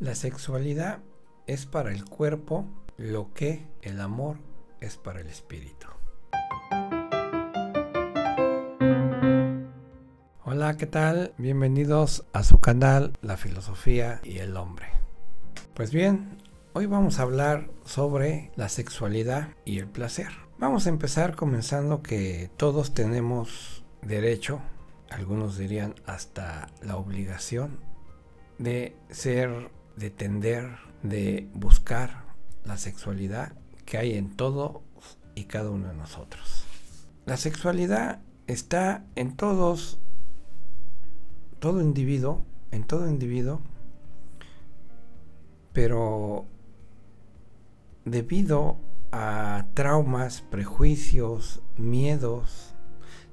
La sexualidad es para el cuerpo lo que el amor es para el espíritu. Hola, ¿qué tal? Bienvenidos a su canal La Filosofía y el Hombre. Pues bien, hoy vamos a hablar sobre la sexualidad y el placer. Vamos a empezar comenzando que todos tenemos derecho, algunos dirían hasta la obligación, de ser de tender, de buscar la sexualidad que hay en todo y cada uno de nosotros. La sexualidad está en todos, todo individuo, en todo individuo, pero debido a traumas, prejuicios, miedos,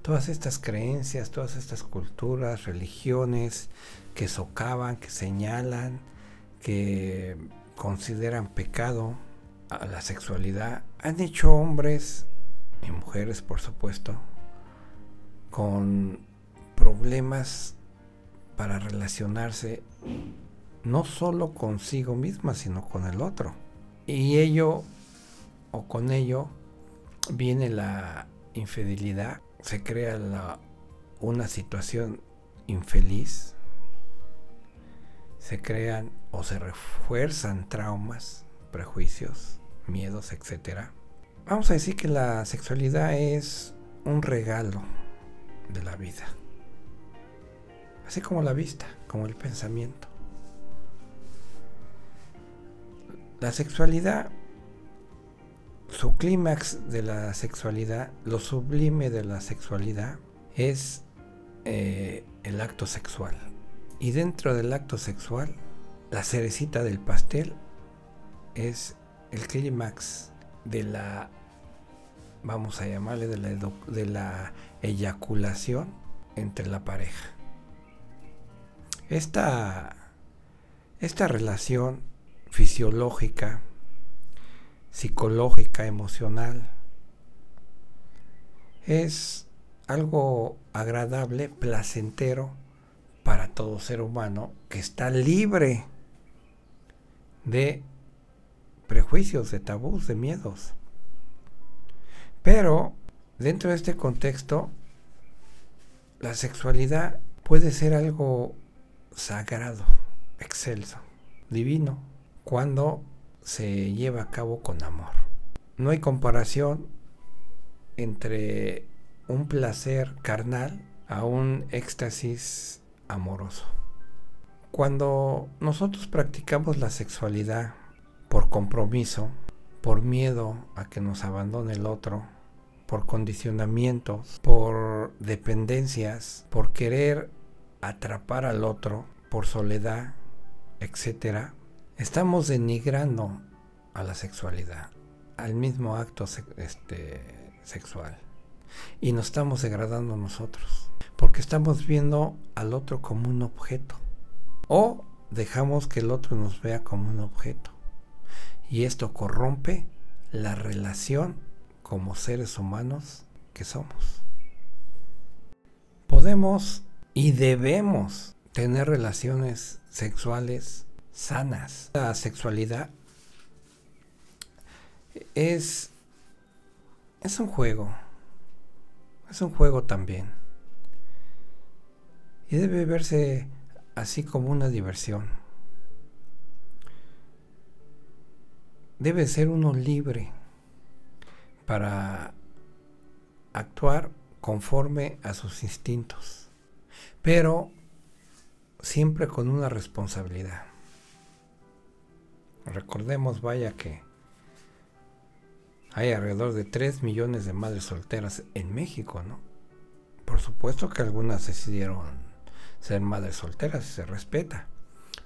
todas estas creencias, todas estas culturas, religiones que socavan, que señalan, que consideran pecado a la sexualidad han hecho hombres y mujeres, por supuesto, con problemas para relacionarse no solo consigo misma, sino con el otro. Y ello o con ello viene la infidelidad, se crea una situación infeliz se crean o se refuerzan traumas, prejuicios, miedos, etc. Vamos a decir que la sexualidad es un regalo de la vida. Así como la vista, como el pensamiento. La sexualidad, su clímax de la sexualidad, lo sublime de la sexualidad, es eh, el acto sexual. Y dentro del acto sexual, la cerecita del pastel es el clímax de la, vamos a llamarle, de la, de la eyaculación entre la pareja. Esta, esta relación fisiológica, psicológica, emocional, es algo agradable, placentero, para todo ser humano que está libre de prejuicios, de tabús, de miedos. Pero dentro de este contexto, la sexualidad puede ser algo sagrado, excelso, divino, cuando se lleva a cabo con amor. No hay comparación entre un placer carnal a un éxtasis amoroso. Cuando nosotros practicamos la sexualidad por compromiso, por miedo a que nos abandone el otro, por condicionamientos, por dependencias, por querer atrapar al otro, por soledad, etc., estamos denigrando a la sexualidad, al mismo acto este, sexual. Y nos estamos degradando nosotros porque estamos viendo al otro como un objeto o dejamos que el otro nos vea como un objeto. Y esto corrompe la relación como seres humanos que somos. Podemos y debemos tener relaciones sexuales sanas. La sexualidad es, es un juego. Es un juego también y debe verse así como una diversión. Debe ser uno libre para actuar conforme a sus instintos, pero siempre con una responsabilidad. Recordemos, vaya que hay alrededor de 3 millones de madres solteras en México, ¿no? Por supuesto que algunas decidieron ser madres solteras se respeta,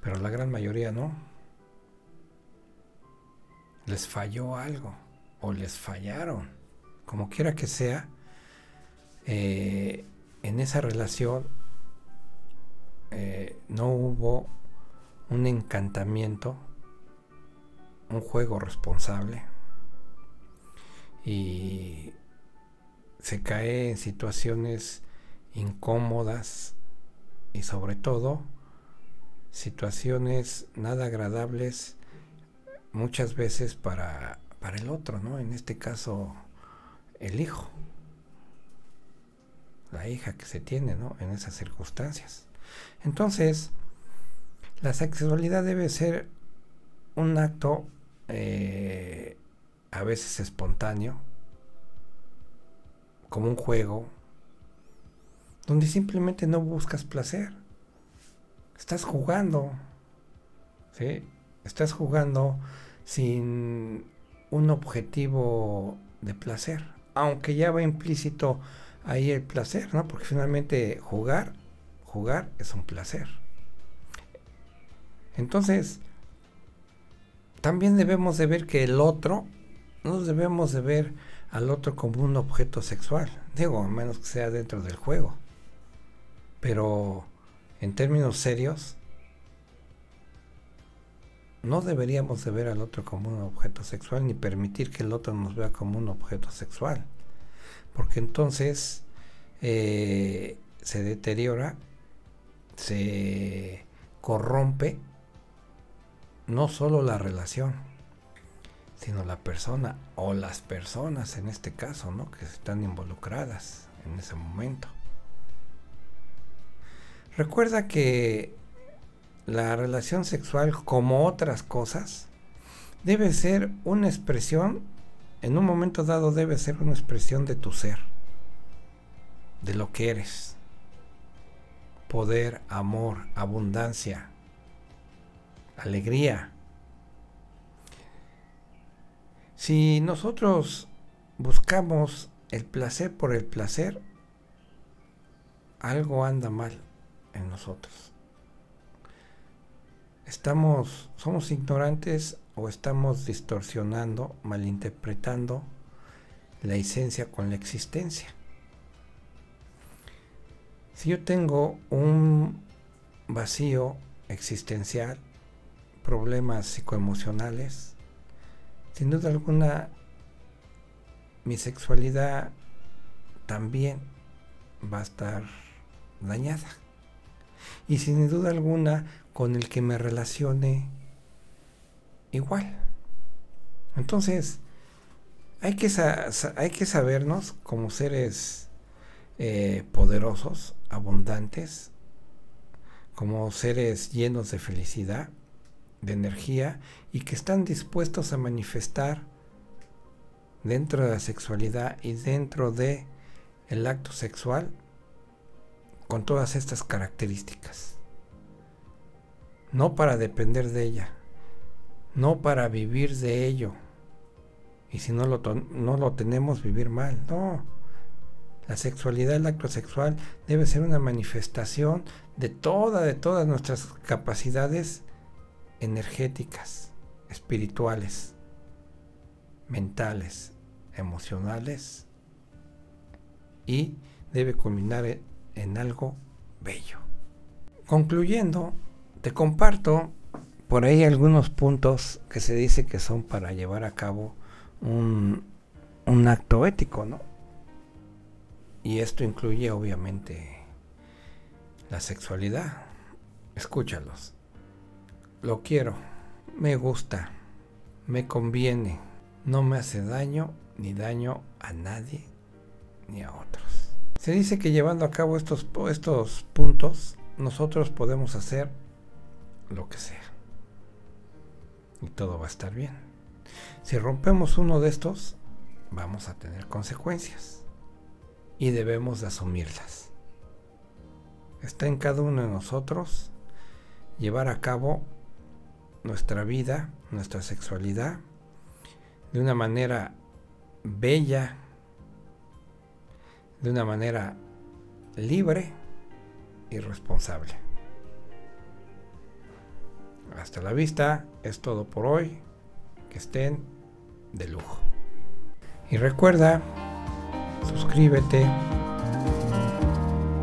pero la gran mayoría no. Les falló algo o les fallaron, como quiera que sea, eh, en esa relación eh, no hubo un encantamiento, un juego responsable y se cae en situaciones incómodas y sobre todo situaciones nada agradables muchas veces para, para el otro, ¿no? En este caso, el hijo, la hija que se tiene, ¿no? En esas circunstancias. Entonces, la sexualidad debe ser un acto eh, a veces espontáneo, como un juego, donde simplemente no buscas placer. Estás jugando, ¿sí? Estás jugando sin un objetivo de placer, aunque ya va implícito ahí el placer, ¿no? Porque finalmente jugar, jugar es un placer. Entonces, también debemos de ver que el otro, no debemos de ver al otro como un objeto sexual, digo, a menos que sea dentro del juego. Pero en términos serios, no deberíamos de ver al otro como un objeto sexual ni permitir que el otro nos vea como un objeto sexual. Porque entonces eh, se deteriora, se corrompe no solo la relación, sino la persona o las personas en este caso, ¿no? Que están involucradas en ese momento. Recuerda que la relación sexual, como otras cosas, debe ser una expresión, en un momento dado debe ser una expresión de tu ser, de lo que eres. Poder, amor, abundancia, alegría. Si nosotros buscamos el placer por el placer, algo anda mal en nosotros. Estamos, somos ignorantes o estamos distorsionando, malinterpretando la esencia con la existencia. Si yo tengo un vacío existencial, problemas psicoemocionales, sin duda alguna mi sexualidad también va a estar dañada. Y sin duda alguna con el que me relacione igual. Entonces, hay que, hay que sabernos como seres eh, poderosos, abundantes, como seres llenos de felicidad, de energía y que están dispuestos a manifestar dentro de la sexualidad y dentro de el acto sexual con todas estas características. No para depender de ella, no para vivir de ello. Y si no lo, no lo tenemos, vivir mal. No. La sexualidad, el acto sexual debe ser una manifestación de toda, de todas nuestras capacidades energéticas, espirituales, mentales, emocionales y debe culminar en algo bello. Concluyendo, te comparto por ahí algunos puntos que se dice que son para llevar a cabo un, un acto ético, ¿no? Y esto incluye obviamente la sexualidad. Escúchalos lo quiero, me gusta, me conviene, no me hace daño ni daño a nadie ni a otros. Se dice que llevando a cabo estos, estos puntos, nosotros podemos hacer lo que sea. Y todo va a estar bien. Si rompemos uno de estos, vamos a tener consecuencias. Y debemos de asumirlas. Está en cada uno de nosotros llevar a cabo nuestra vida, nuestra sexualidad, de una manera bella, de una manera libre y responsable. Hasta la vista, es todo por hoy. Que estén de lujo. Y recuerda, suscríbete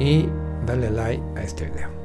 y dale like a este video.